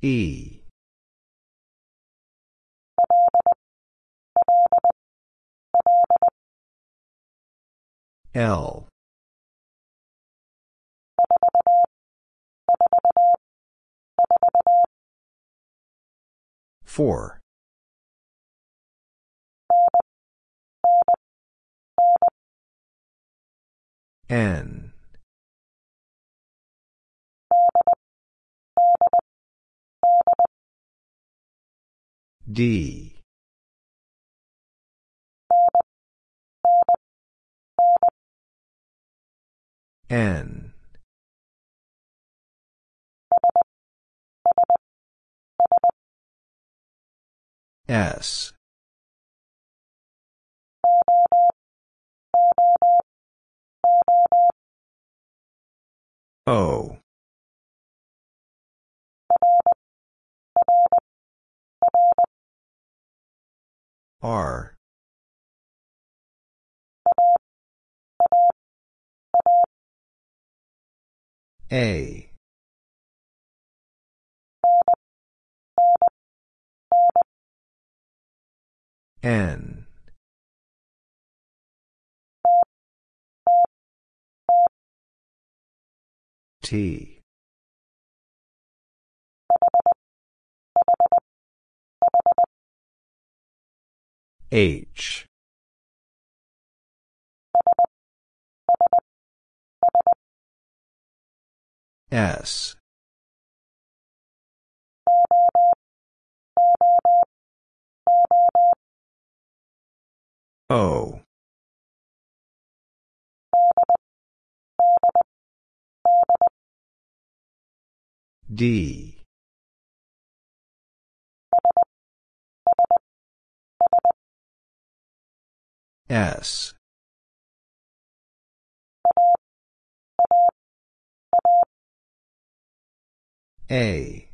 E. L. Four. N. D. N. S. O. R. A. N. T. H. S. O. D. S. A.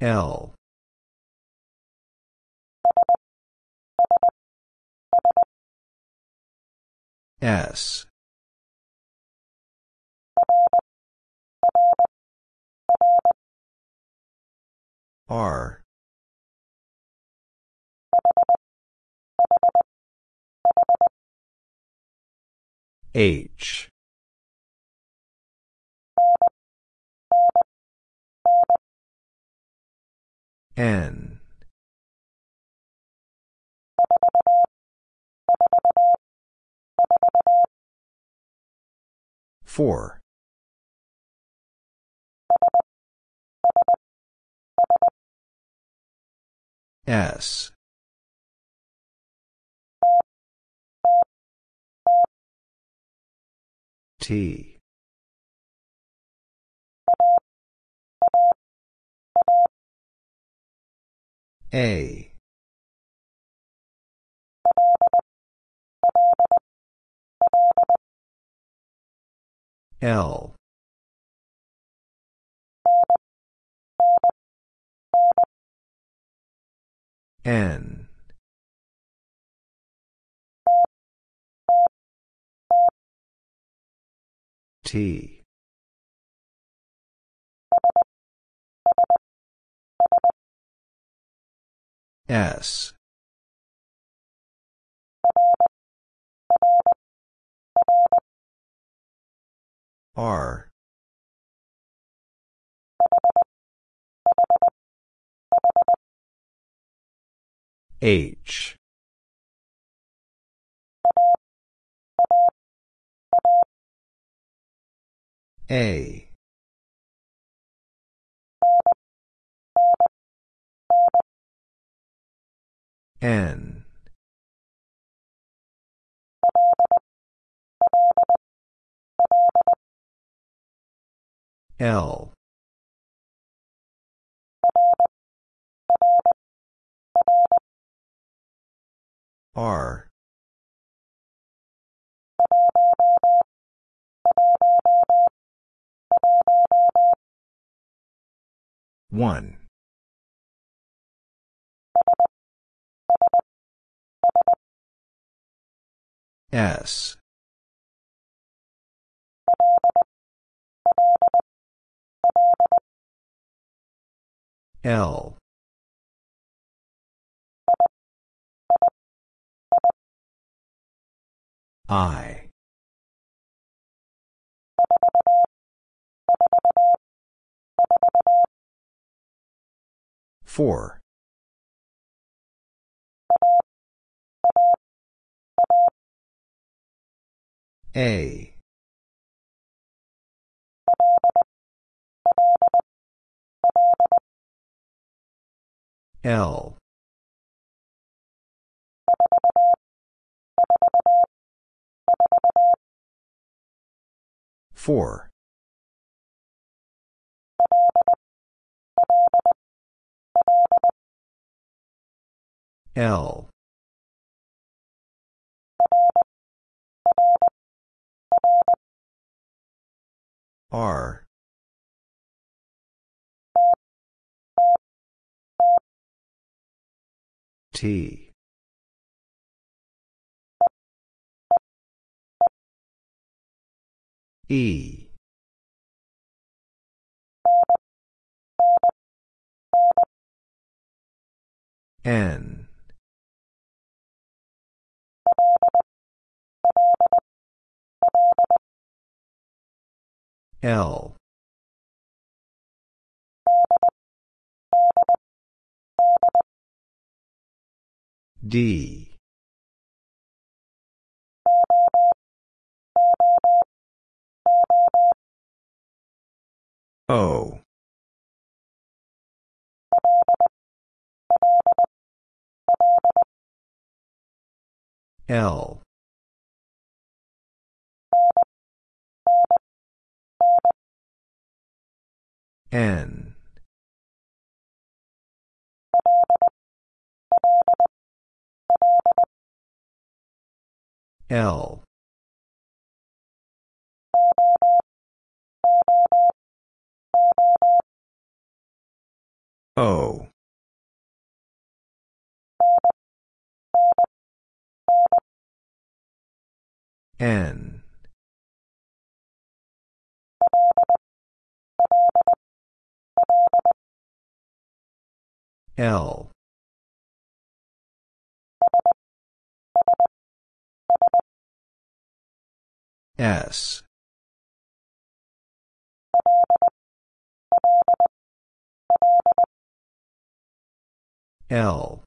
L. S. R. H. N. Four. S. T. A. L. N. T. S. R. H. A. N. L. R. One. S. L. I Four. A. L. Four. L. R. T. E. N. L. D. O. L. N. L. O. N. L. S. L.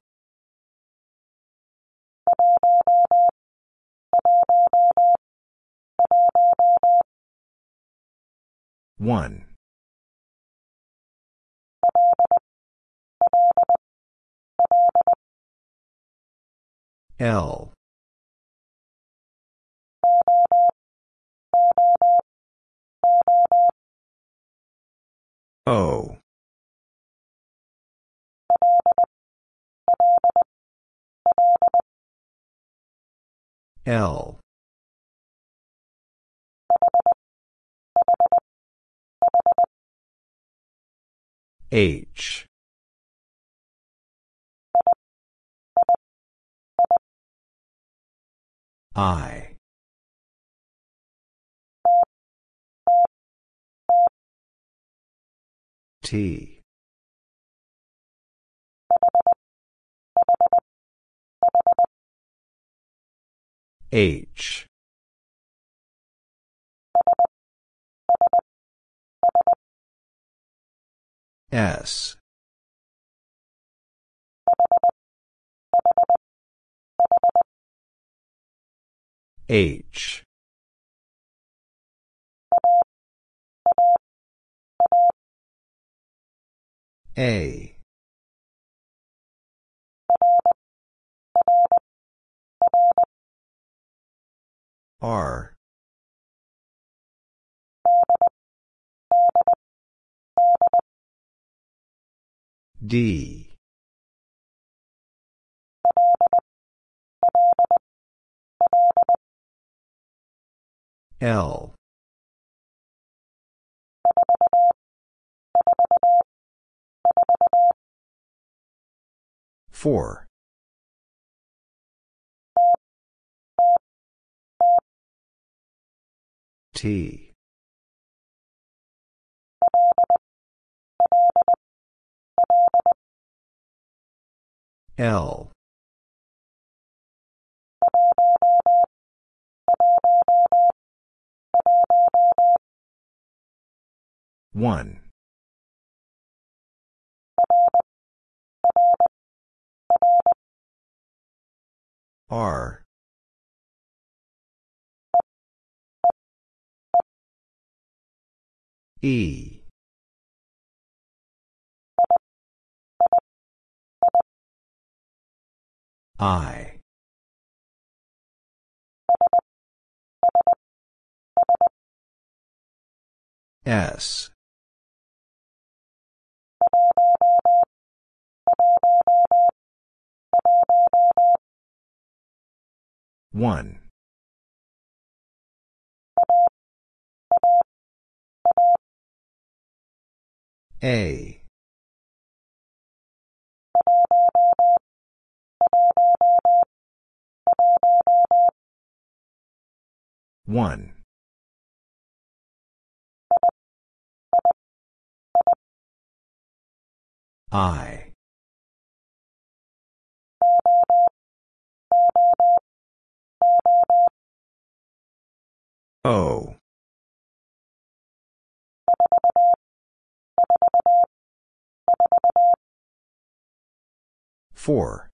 One. L. O. L. H. I. T. H. S. H. A. R. D. L. Four. Tea. L. One. R. E. I. S. One A. One. I. O four.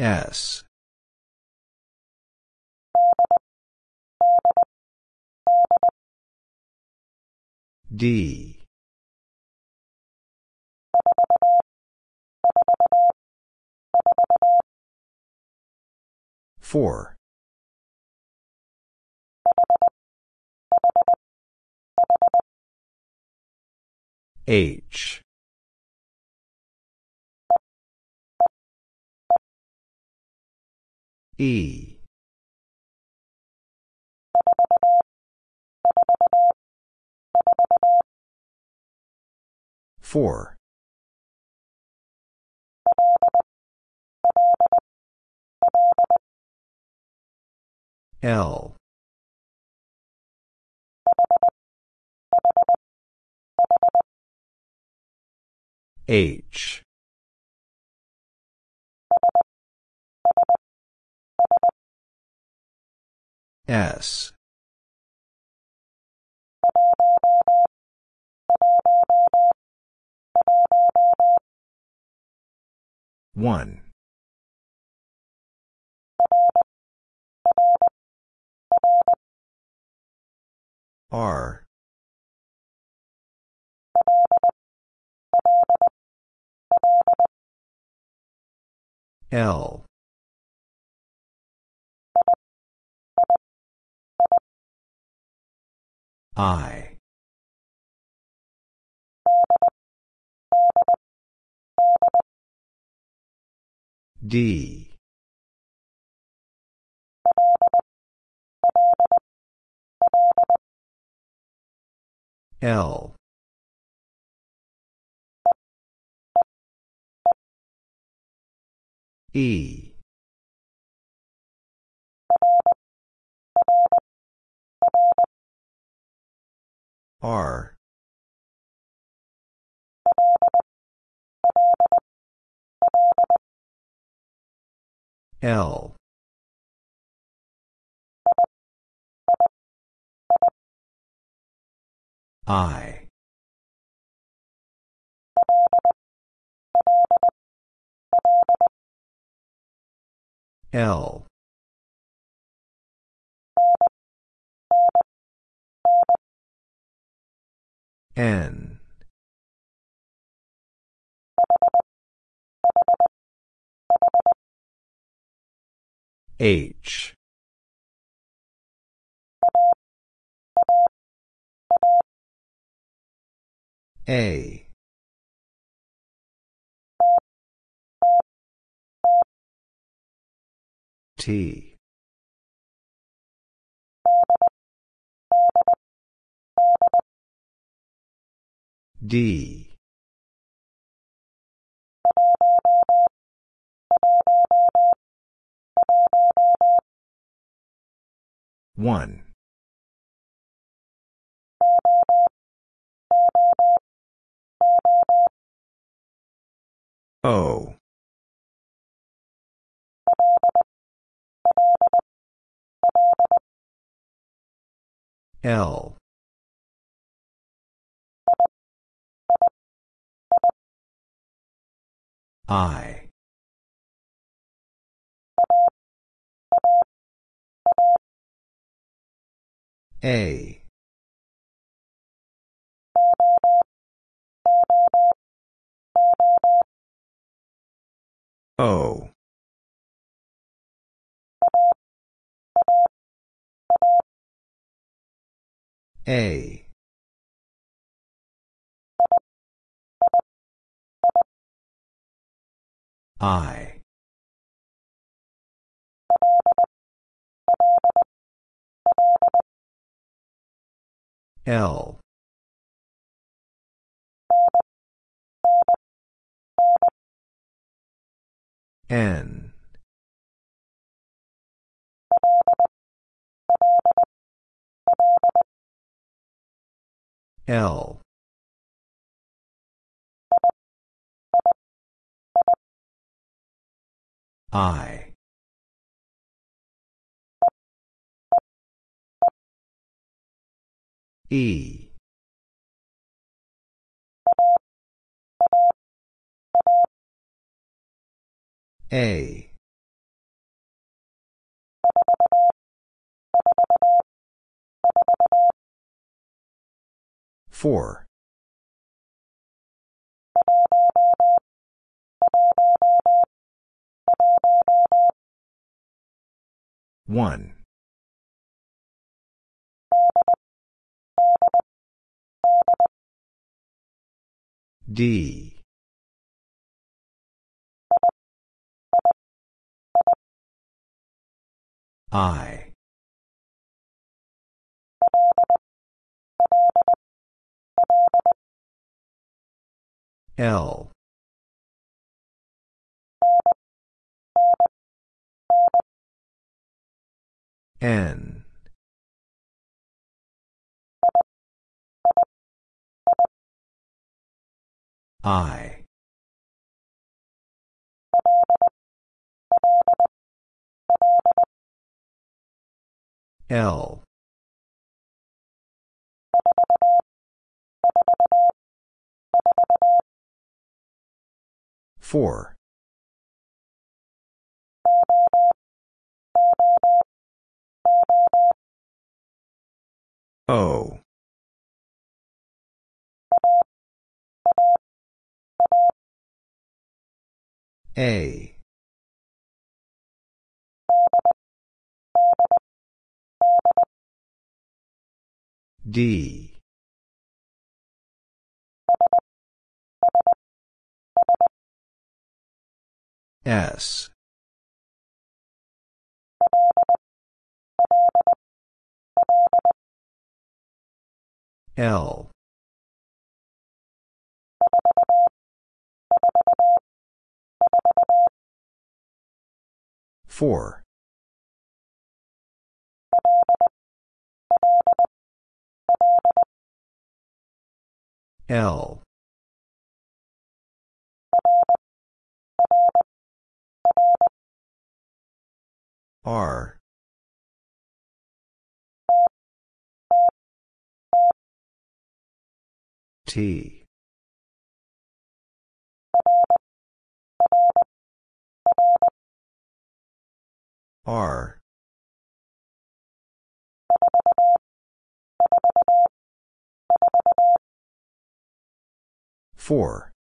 S. D. Four H. E. Four. L H. S. One. R L. I. D. L E. R. L. I L. N. H. A Tea. D. One. O. L. I. A. O. A. I. L. N. L. I. E. A. Four. One. D. I. L. N. I. L. Four. O. A. D. S. L. Four. L. R. T. R. Four.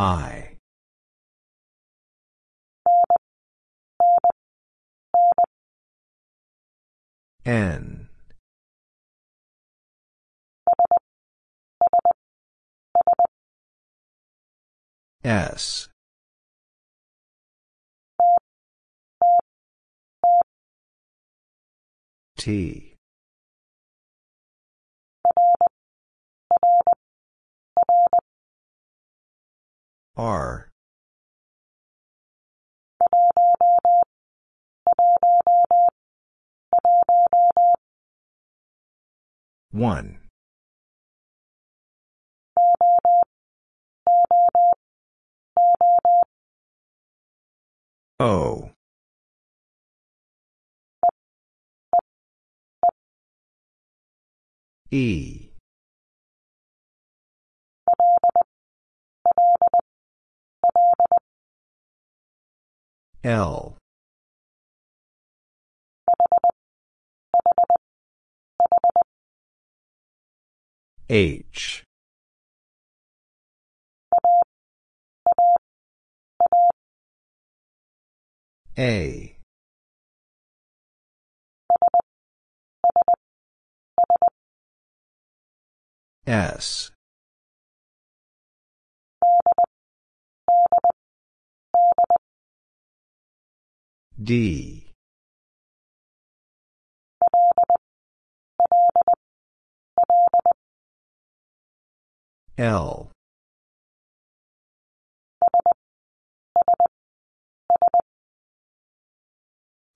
I. N. S. T. R. One. O. E. L. H. A. S. D. L.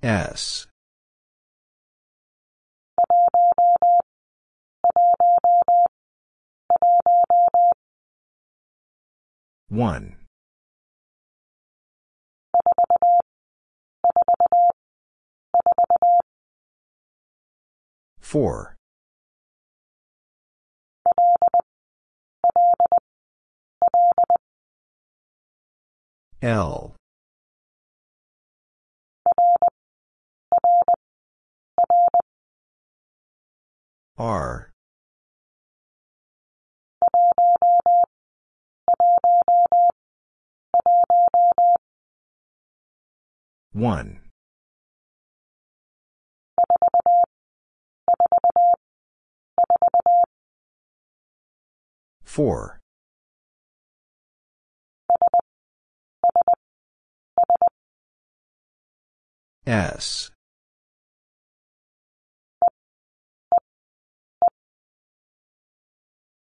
S. One. Four. L. R. One. Four. S.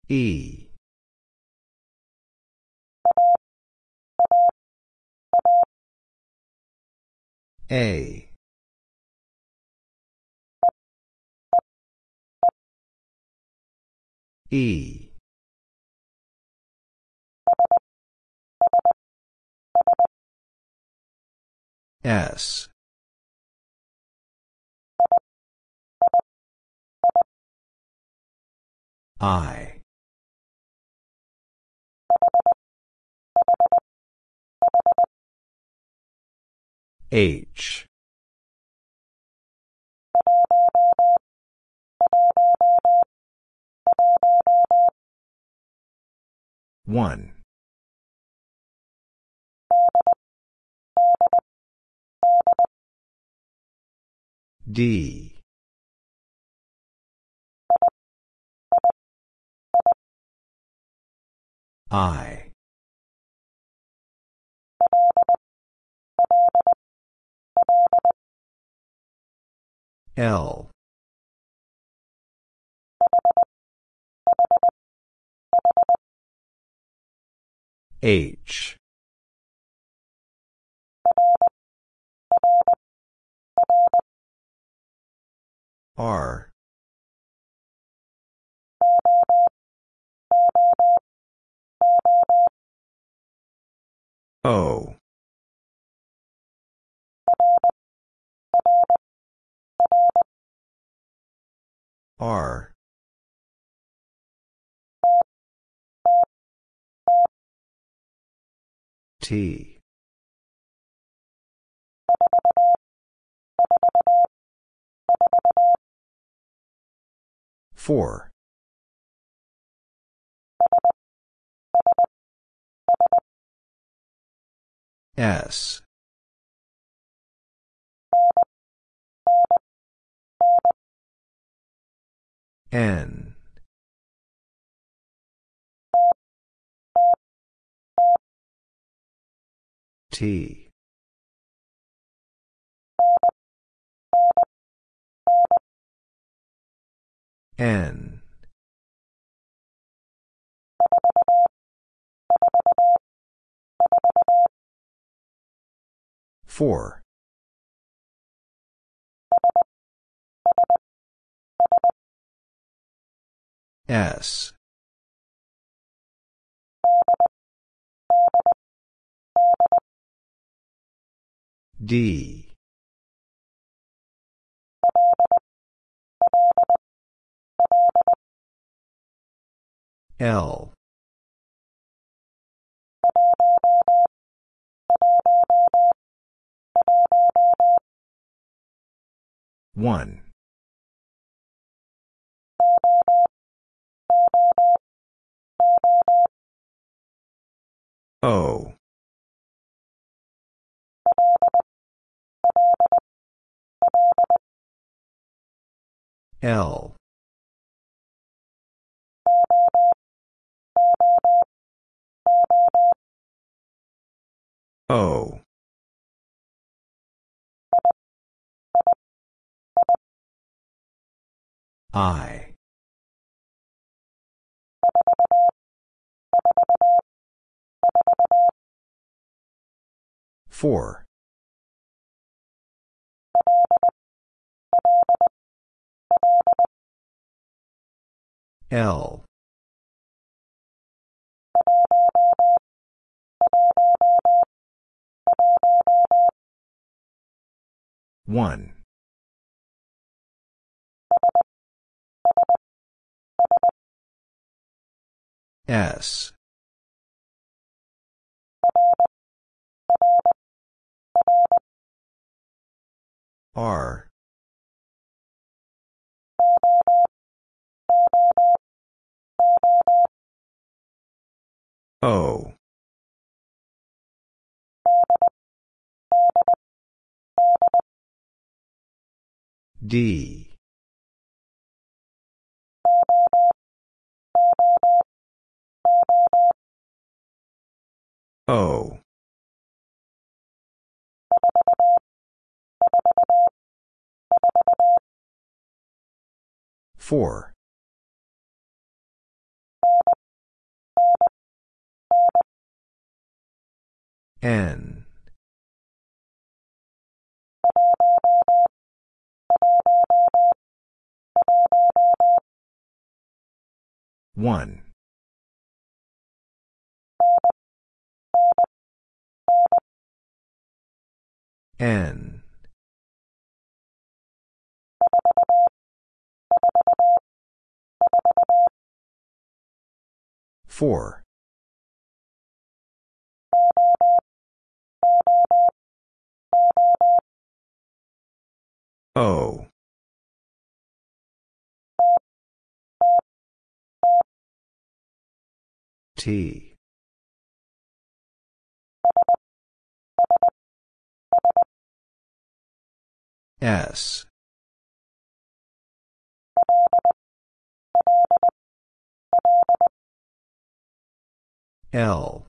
E. A. E. S. I. H. One. D. I. L. H. R. O. R. T. Four. S. N. T. N. Four. S. D. L. One. O. L. O. I. Four. L. One. S. R. O. D. O. Four. N. One. N. Four. O. T. S. L.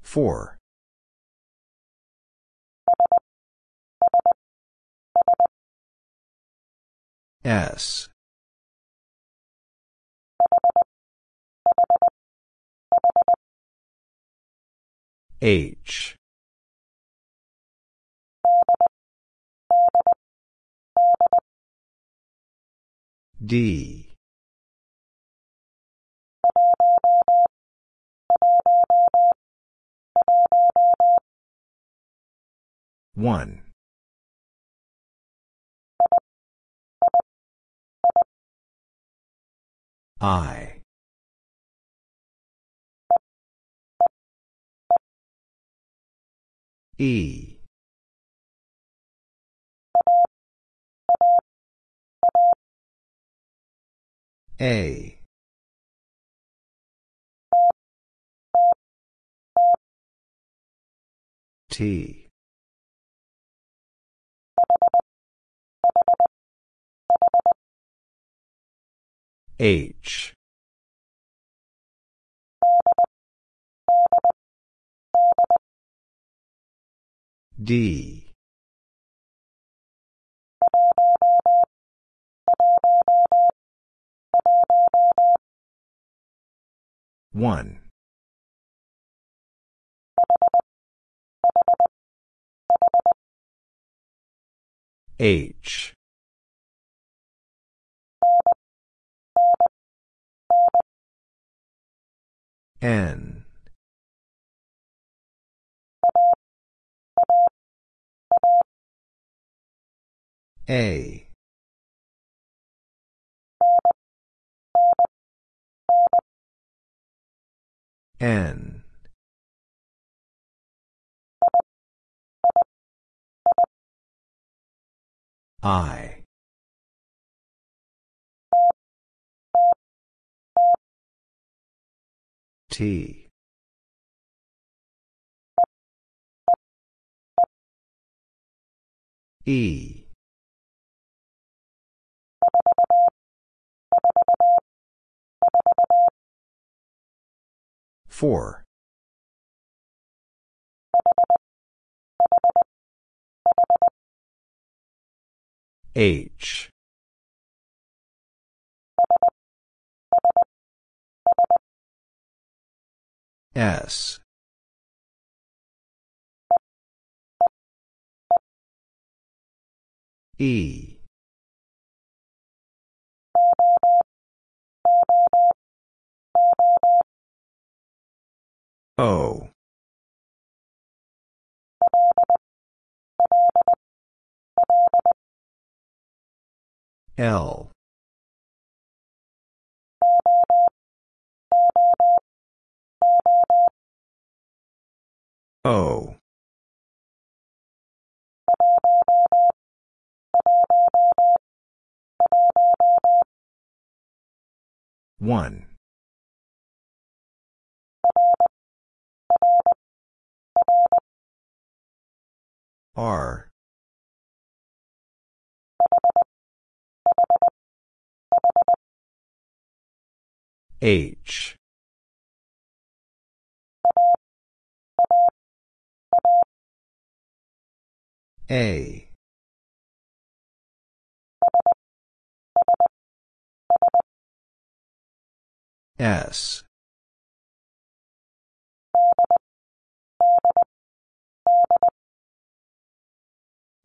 Four. S. H. D. One. I. E. A. T. H. D. One. H. N. A. N. I. T. E. Four. H. S. E. O. L. O. One. R. H. A. S.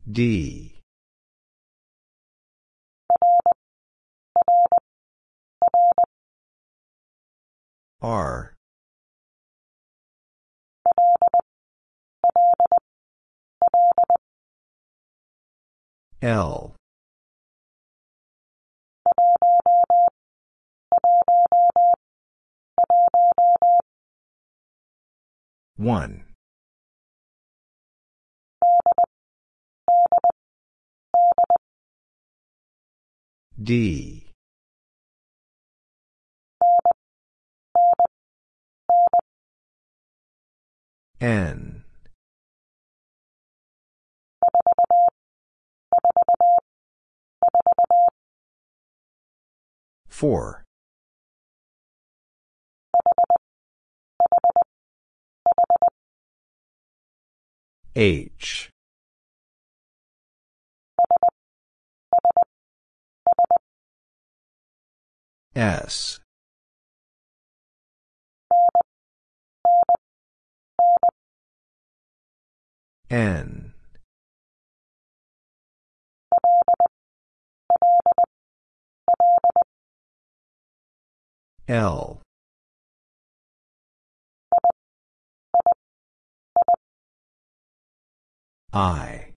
D. R. L. One. D. N. Four. H. S. N. L. I.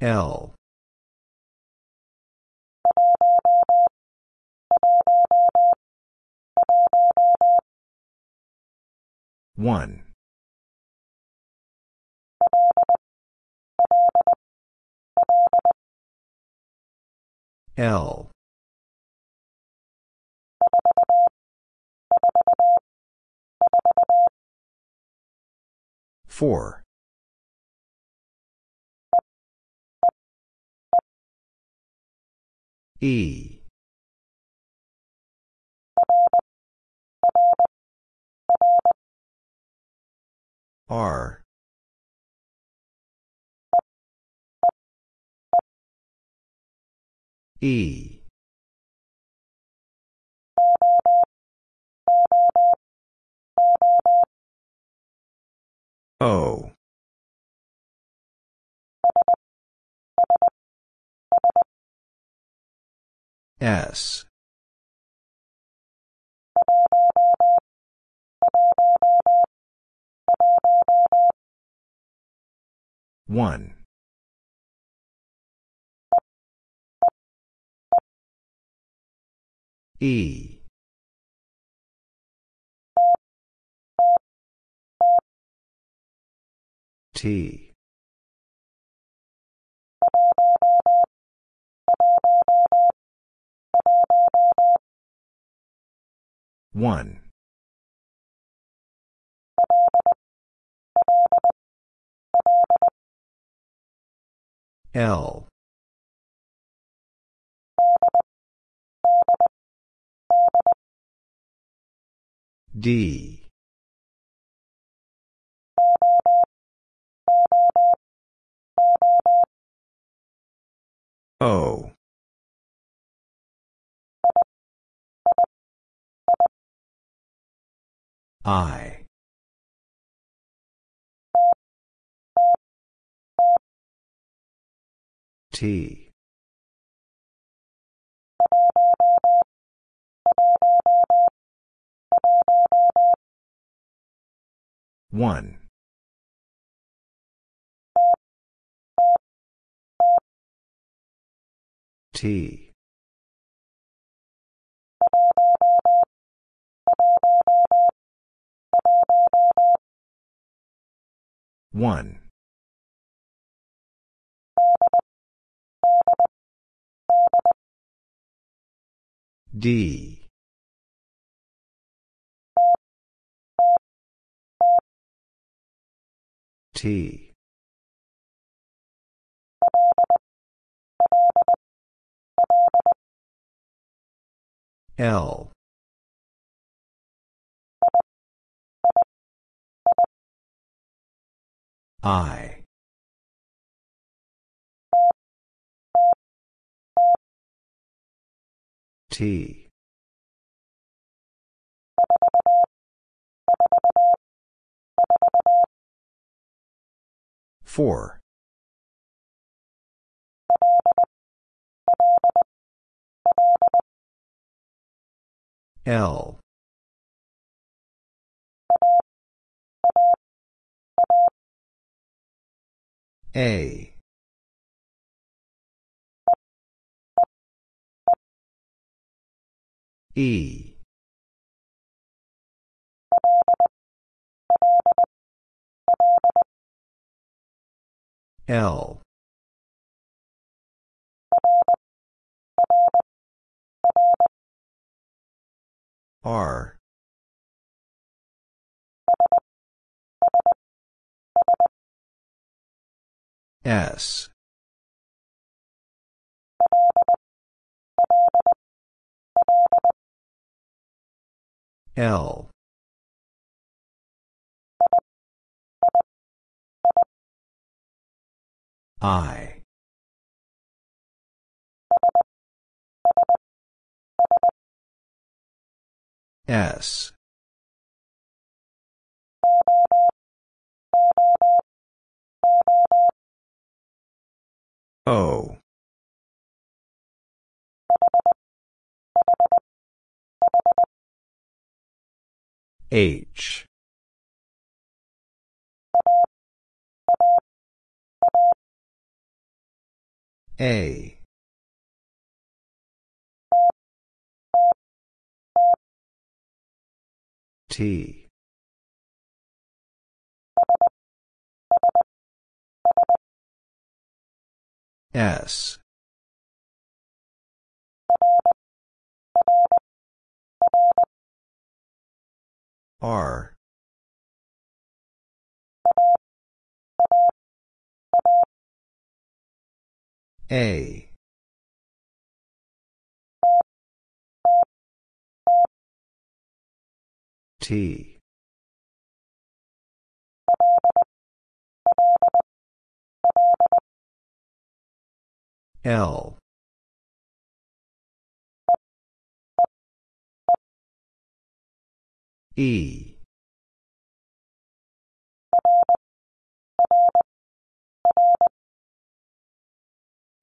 L. One. L. Four. E. R. E. O. S. One. E. T. One. L. D. O. I. T. One. T. One. D. T. L. I. T. Four. L. A. E. L. R. S. L. I. S. O. H. A. T. S. R. A. T. L. E.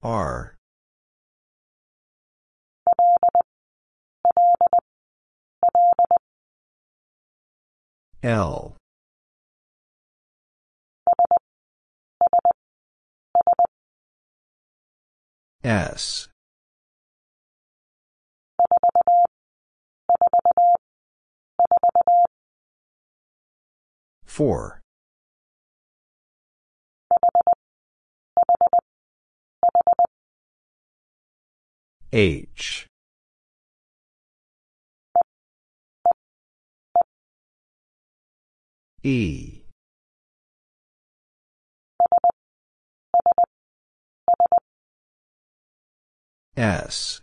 R. L. S. Four. H. E. S.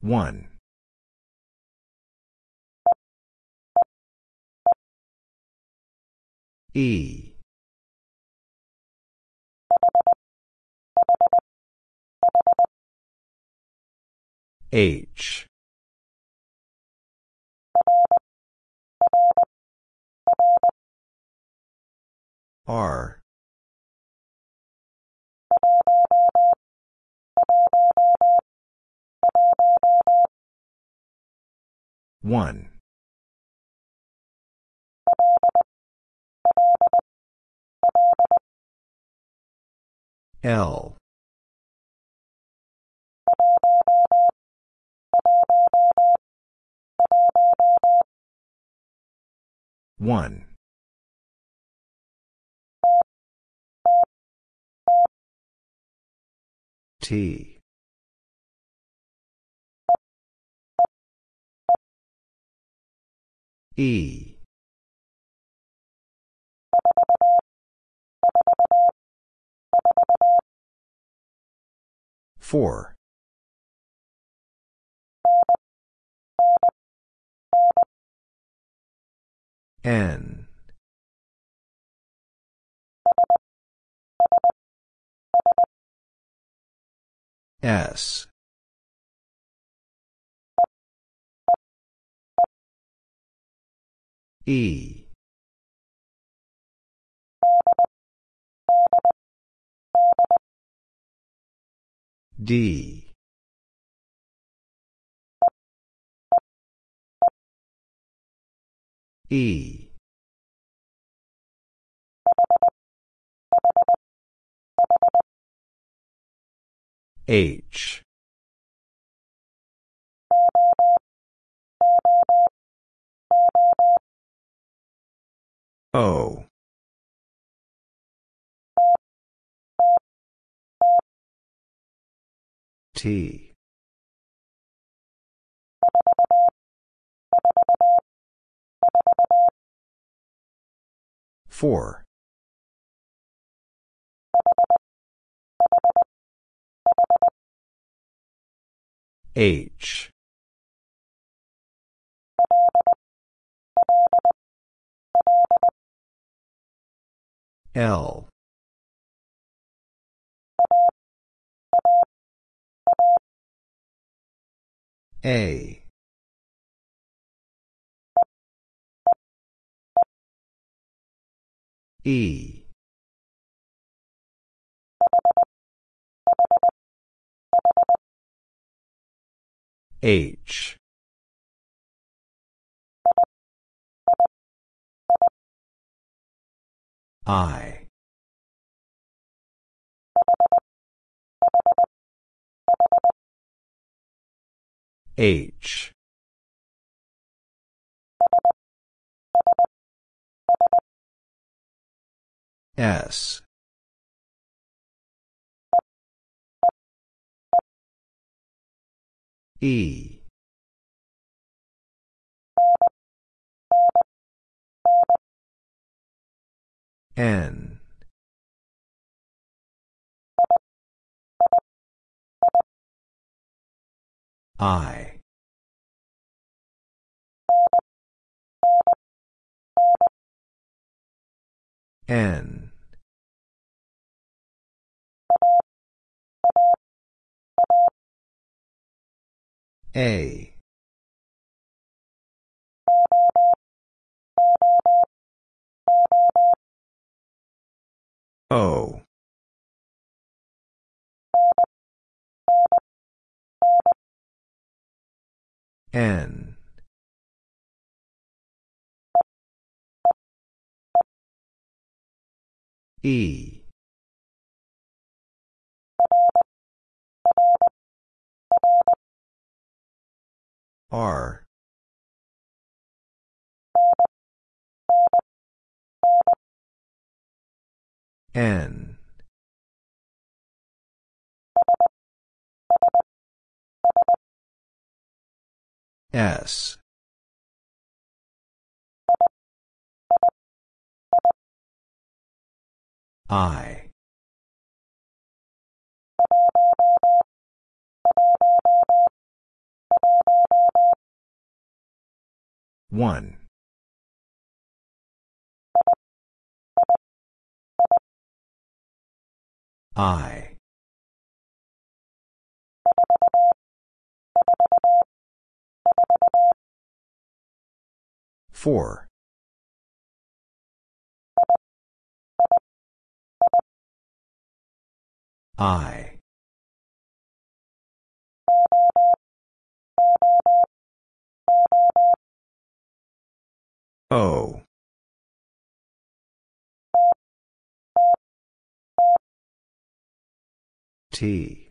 One E. H. R. One L. One. T. E four. N. S. E D. E. H. O T. Four. H. L A. E. H. I H. S. E. N. I N. A. O. N. E. R. N. S. I. One. I. Four. I. O. T.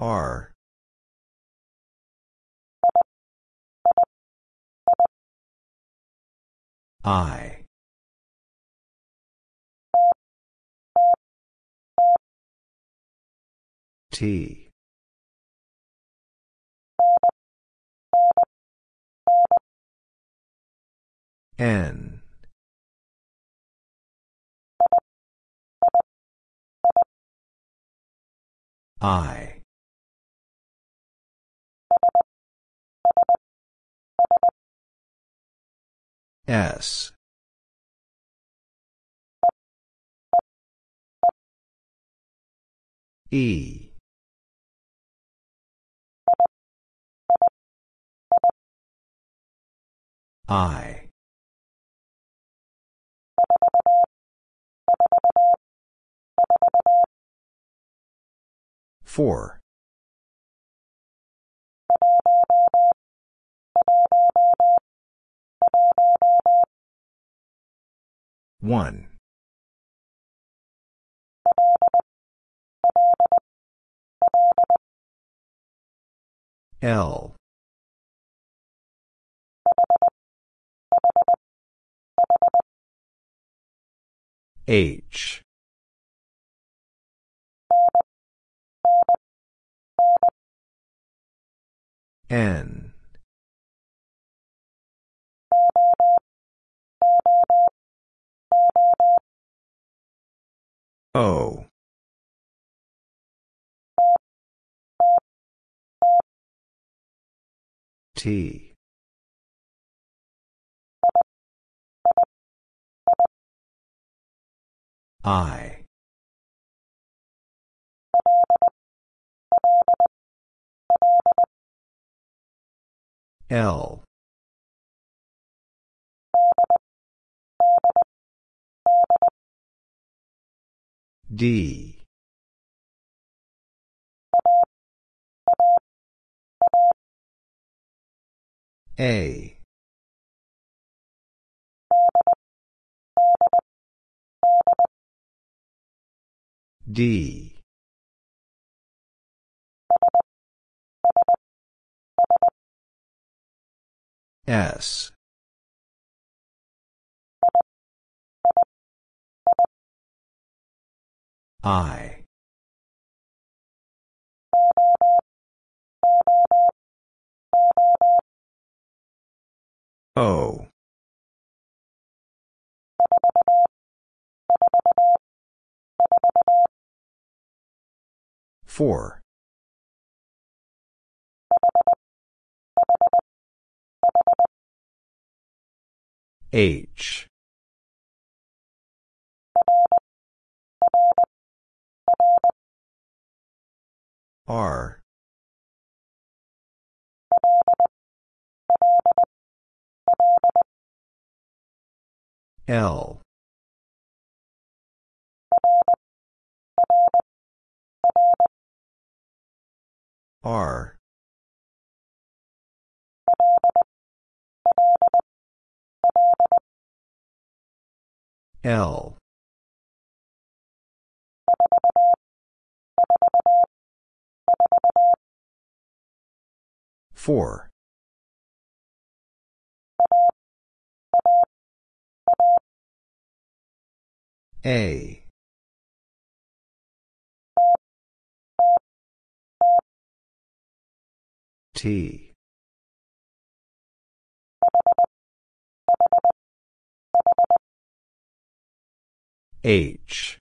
R. I. T. N. I. S. E. I. Four. One. L. H. N. O. T. I. L. D. A. D. S. I. O. Four. H. R. L. R. L. Four. A. T. H.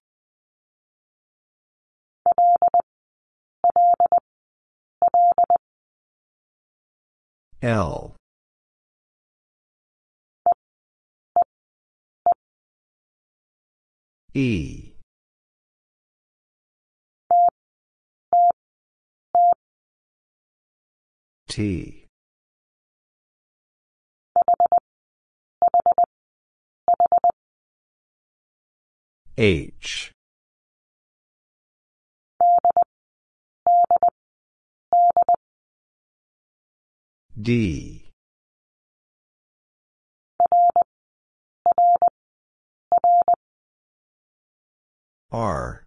L. E. T. H. D. R.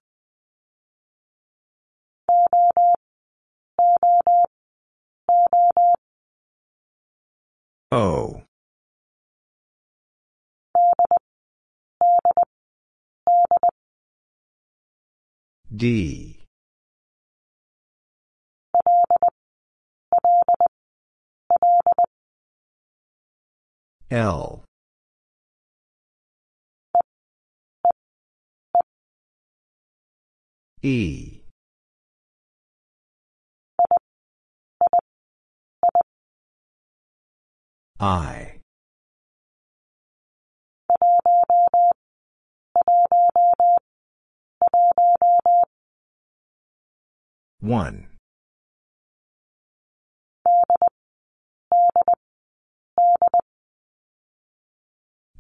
O. D. L. E. I. One.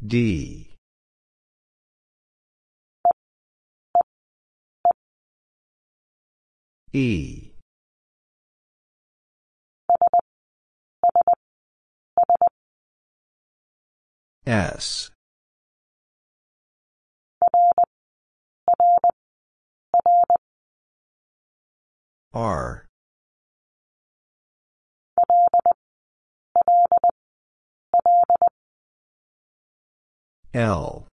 D. E. S. R. L.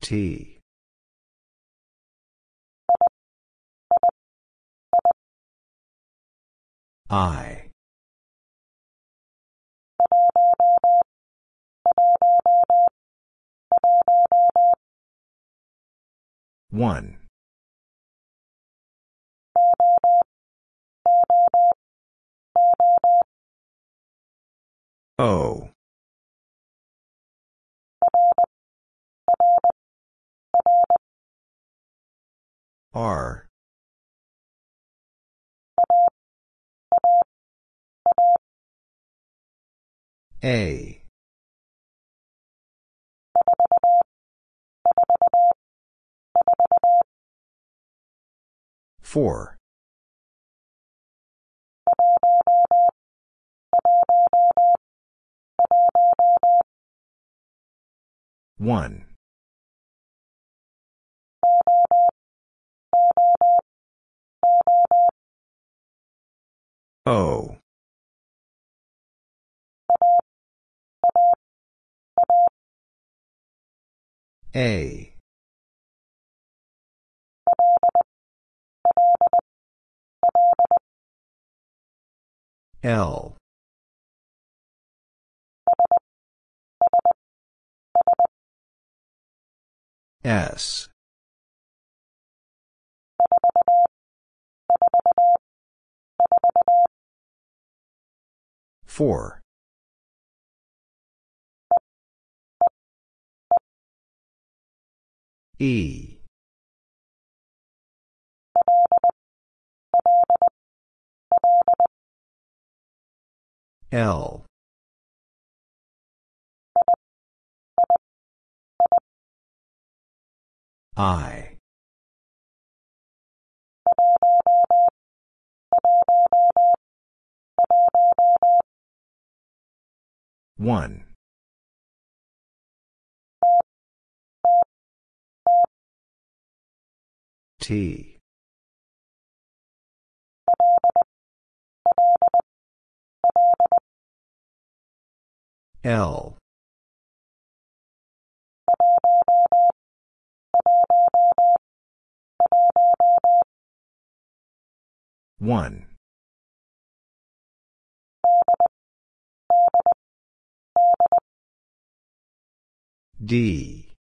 T. I. One. O. R. A. Four. One. O. A. L. S. Four. E. L. I. One. T. L. One. D.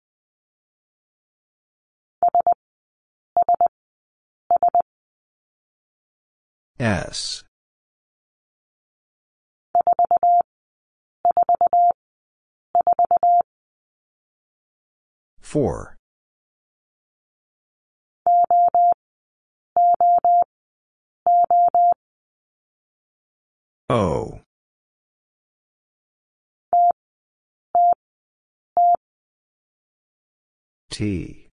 S. Four. O. T.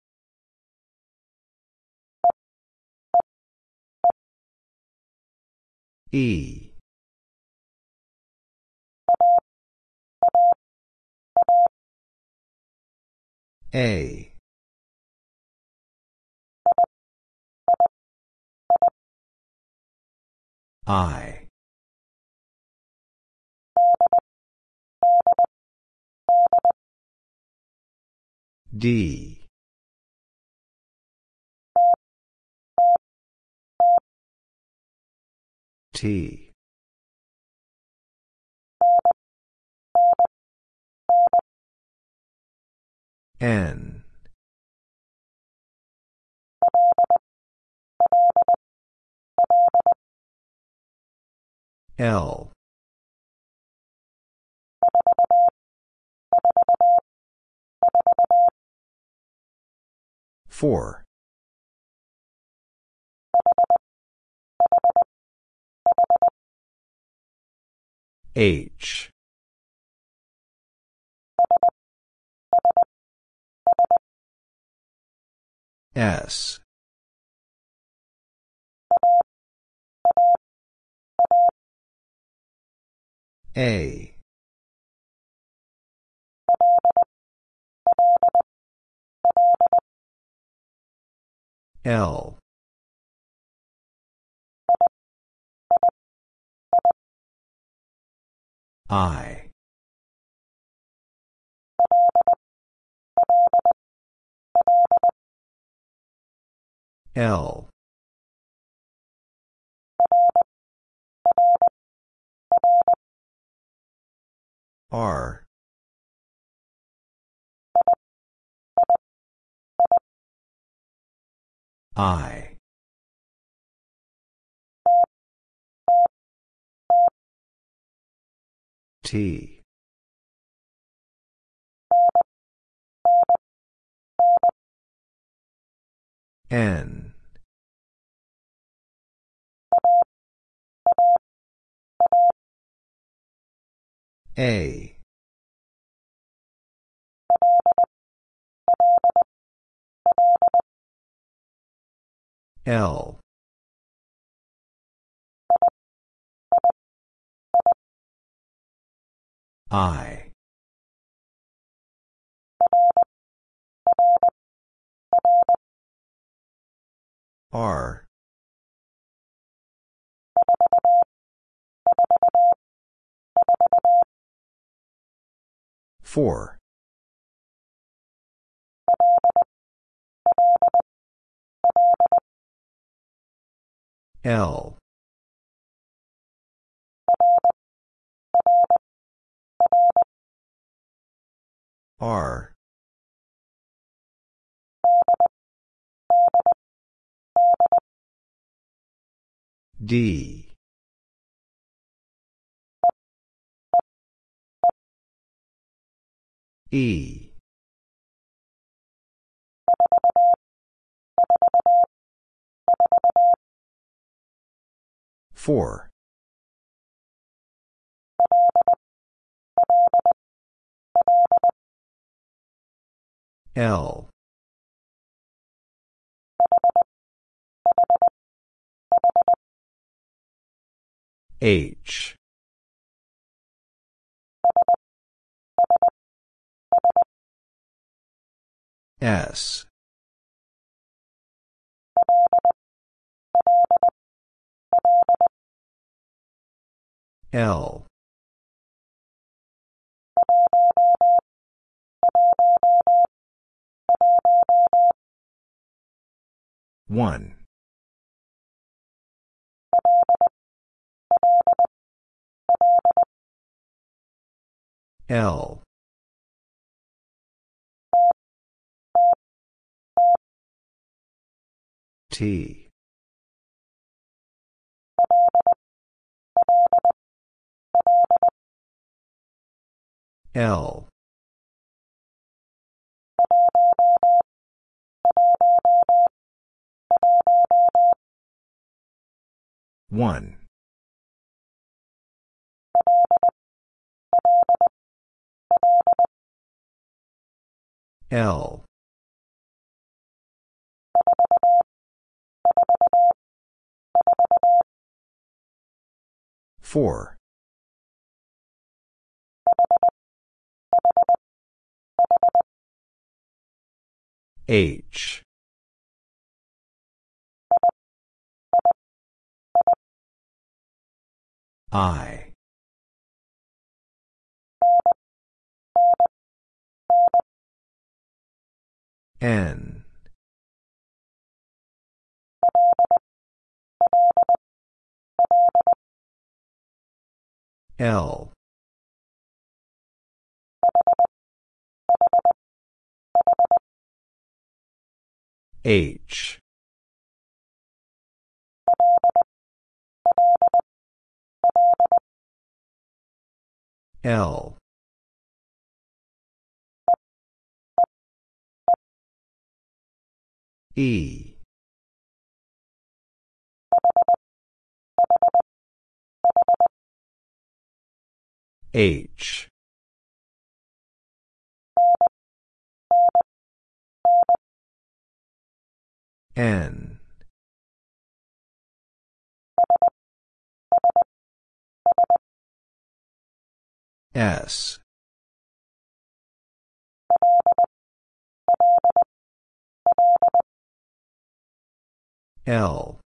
E. A. I. D. T. N. L. Four. H. S. A. L. I. L. R. I. T. N. A. L. I. R. Four. L. R. D. E. Four. L. H S. L. One. L T. L. One. L four. H. I. N L. H. L. E H. N. S. L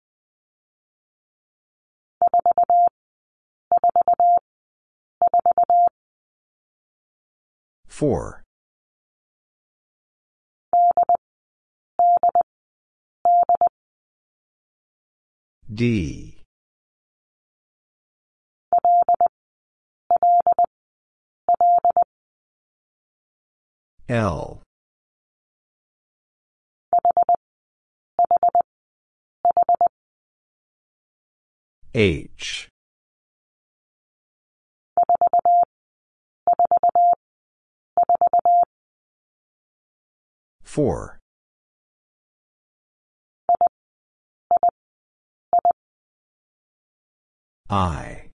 four. D. L. H four. I.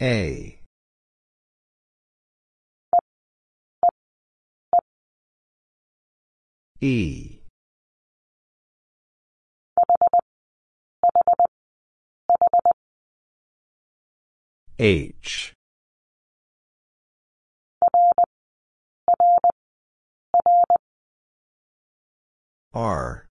A. E H. R.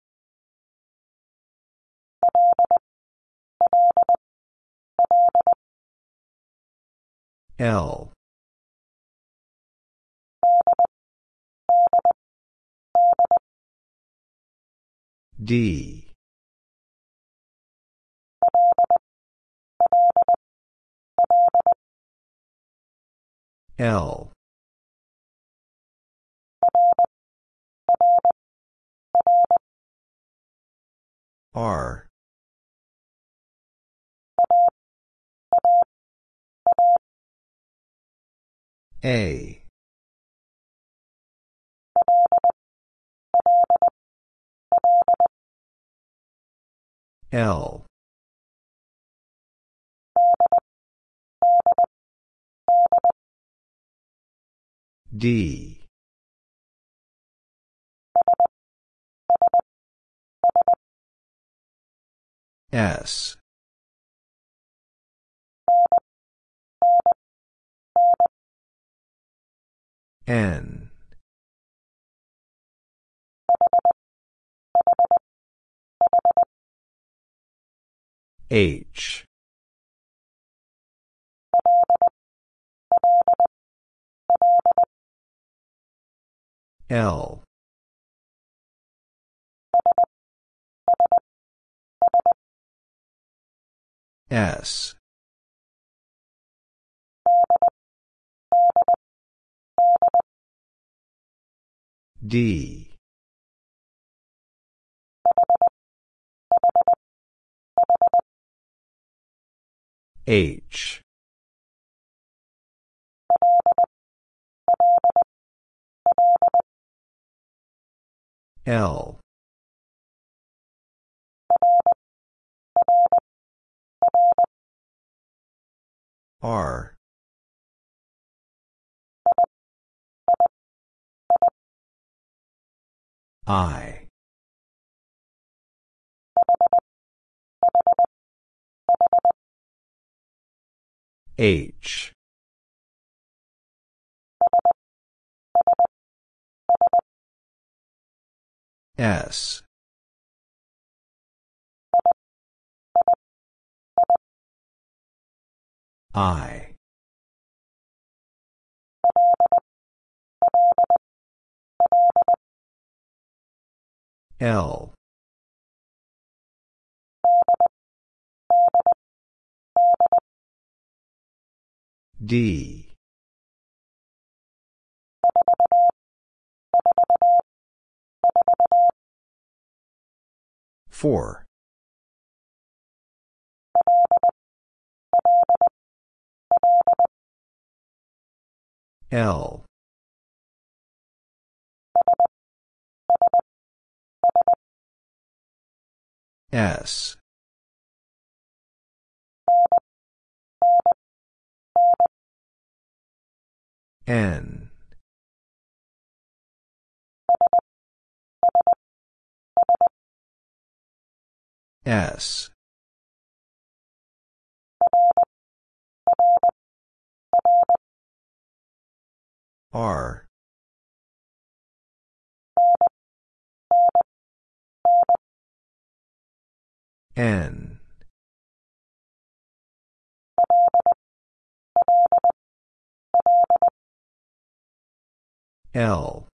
L. D L. R. A. L D. S. N. H L. S. D. H L. R. I. H S. I. L. D four. L. S. N S. R. N. L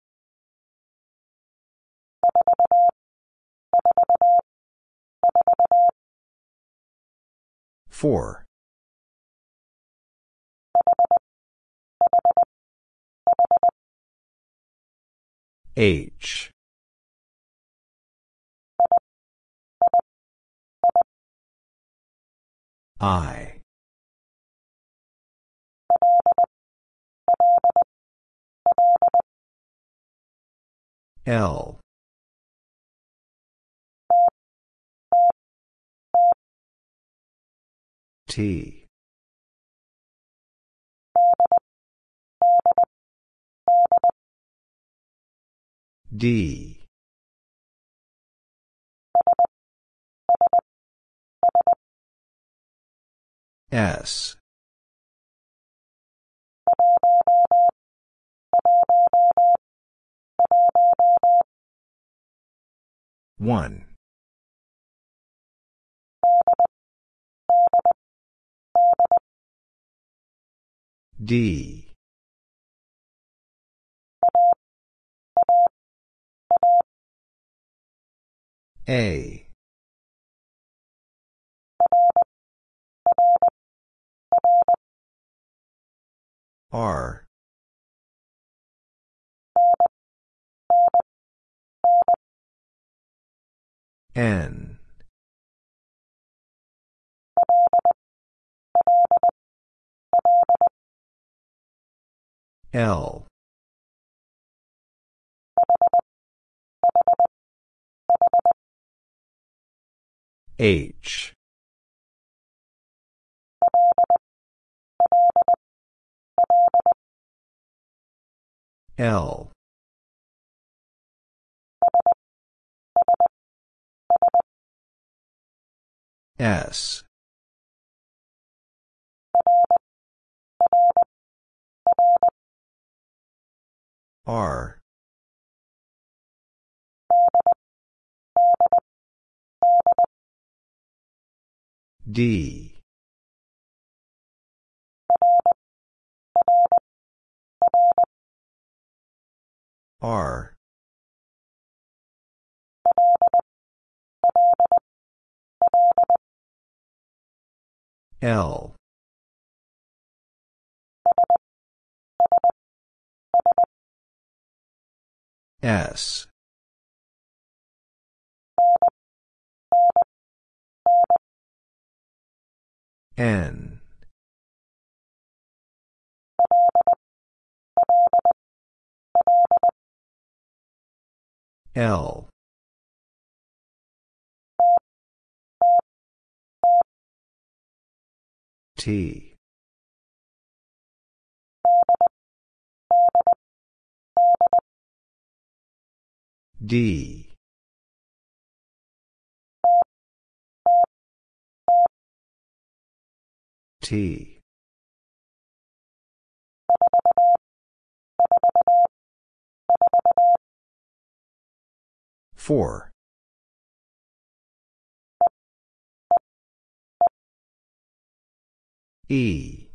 four. H. I. L T. D. S. One D. A. R. N L. H. L. S. R. D. R. L. S. N. L. T. D. T. Four. E.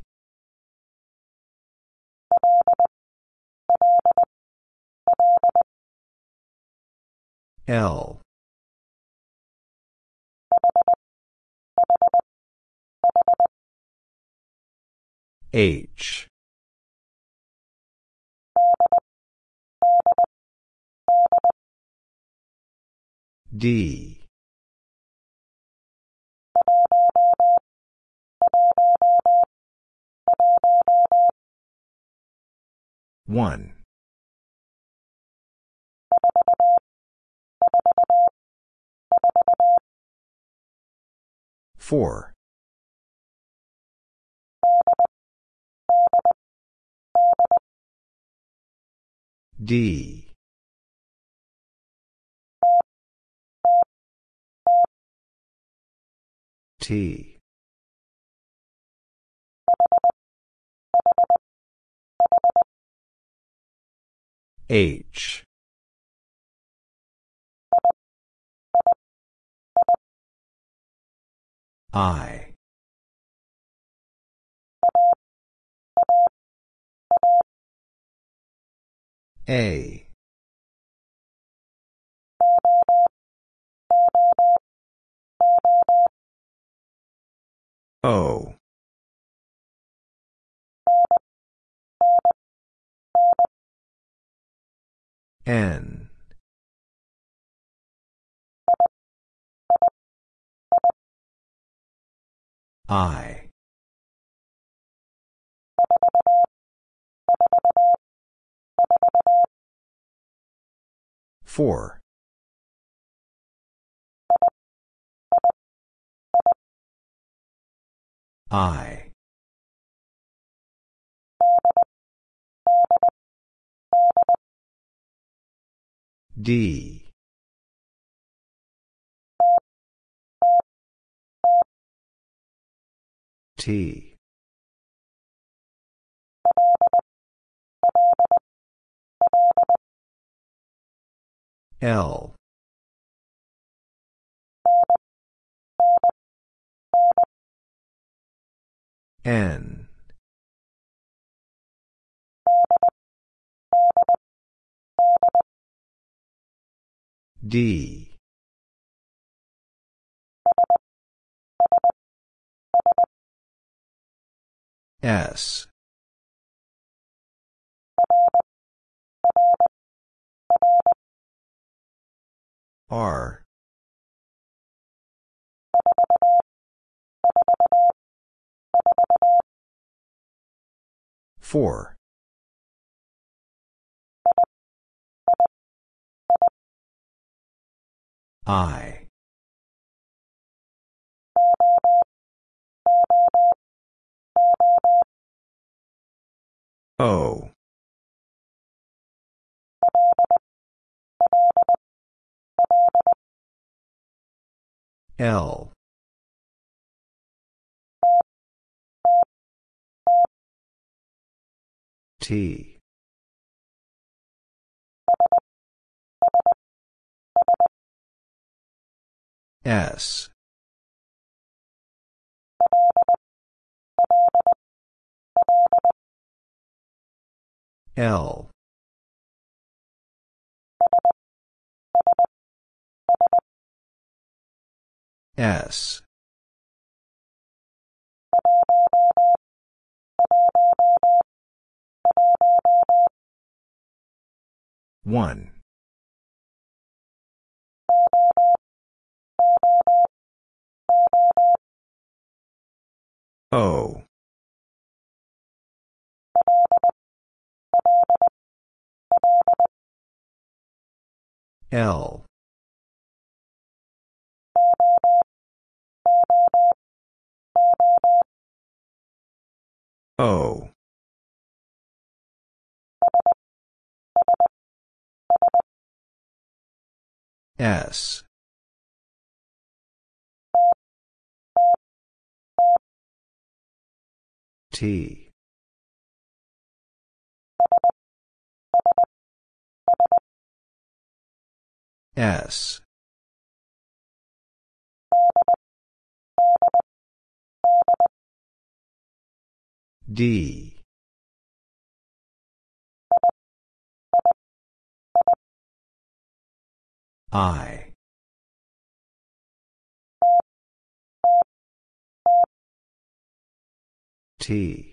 L. H. D. One. Four. D. T. H. I. A. O. N. I. Four. I. D. T. L. N. D. S. R. Four. I. O. L. T. S. L. S. One. O. L. O. S. T. S. D. I. T.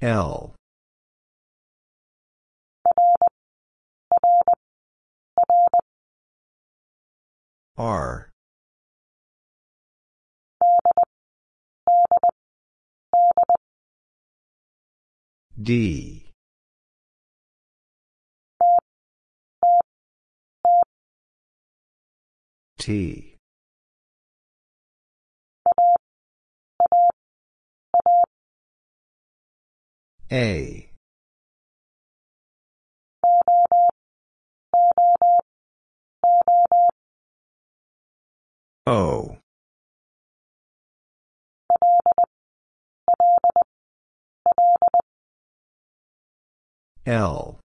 L. R. D. T. A. O. L.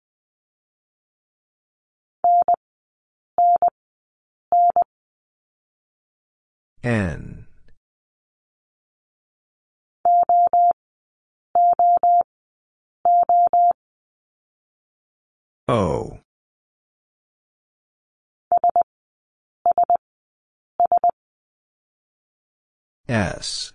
N. O. S.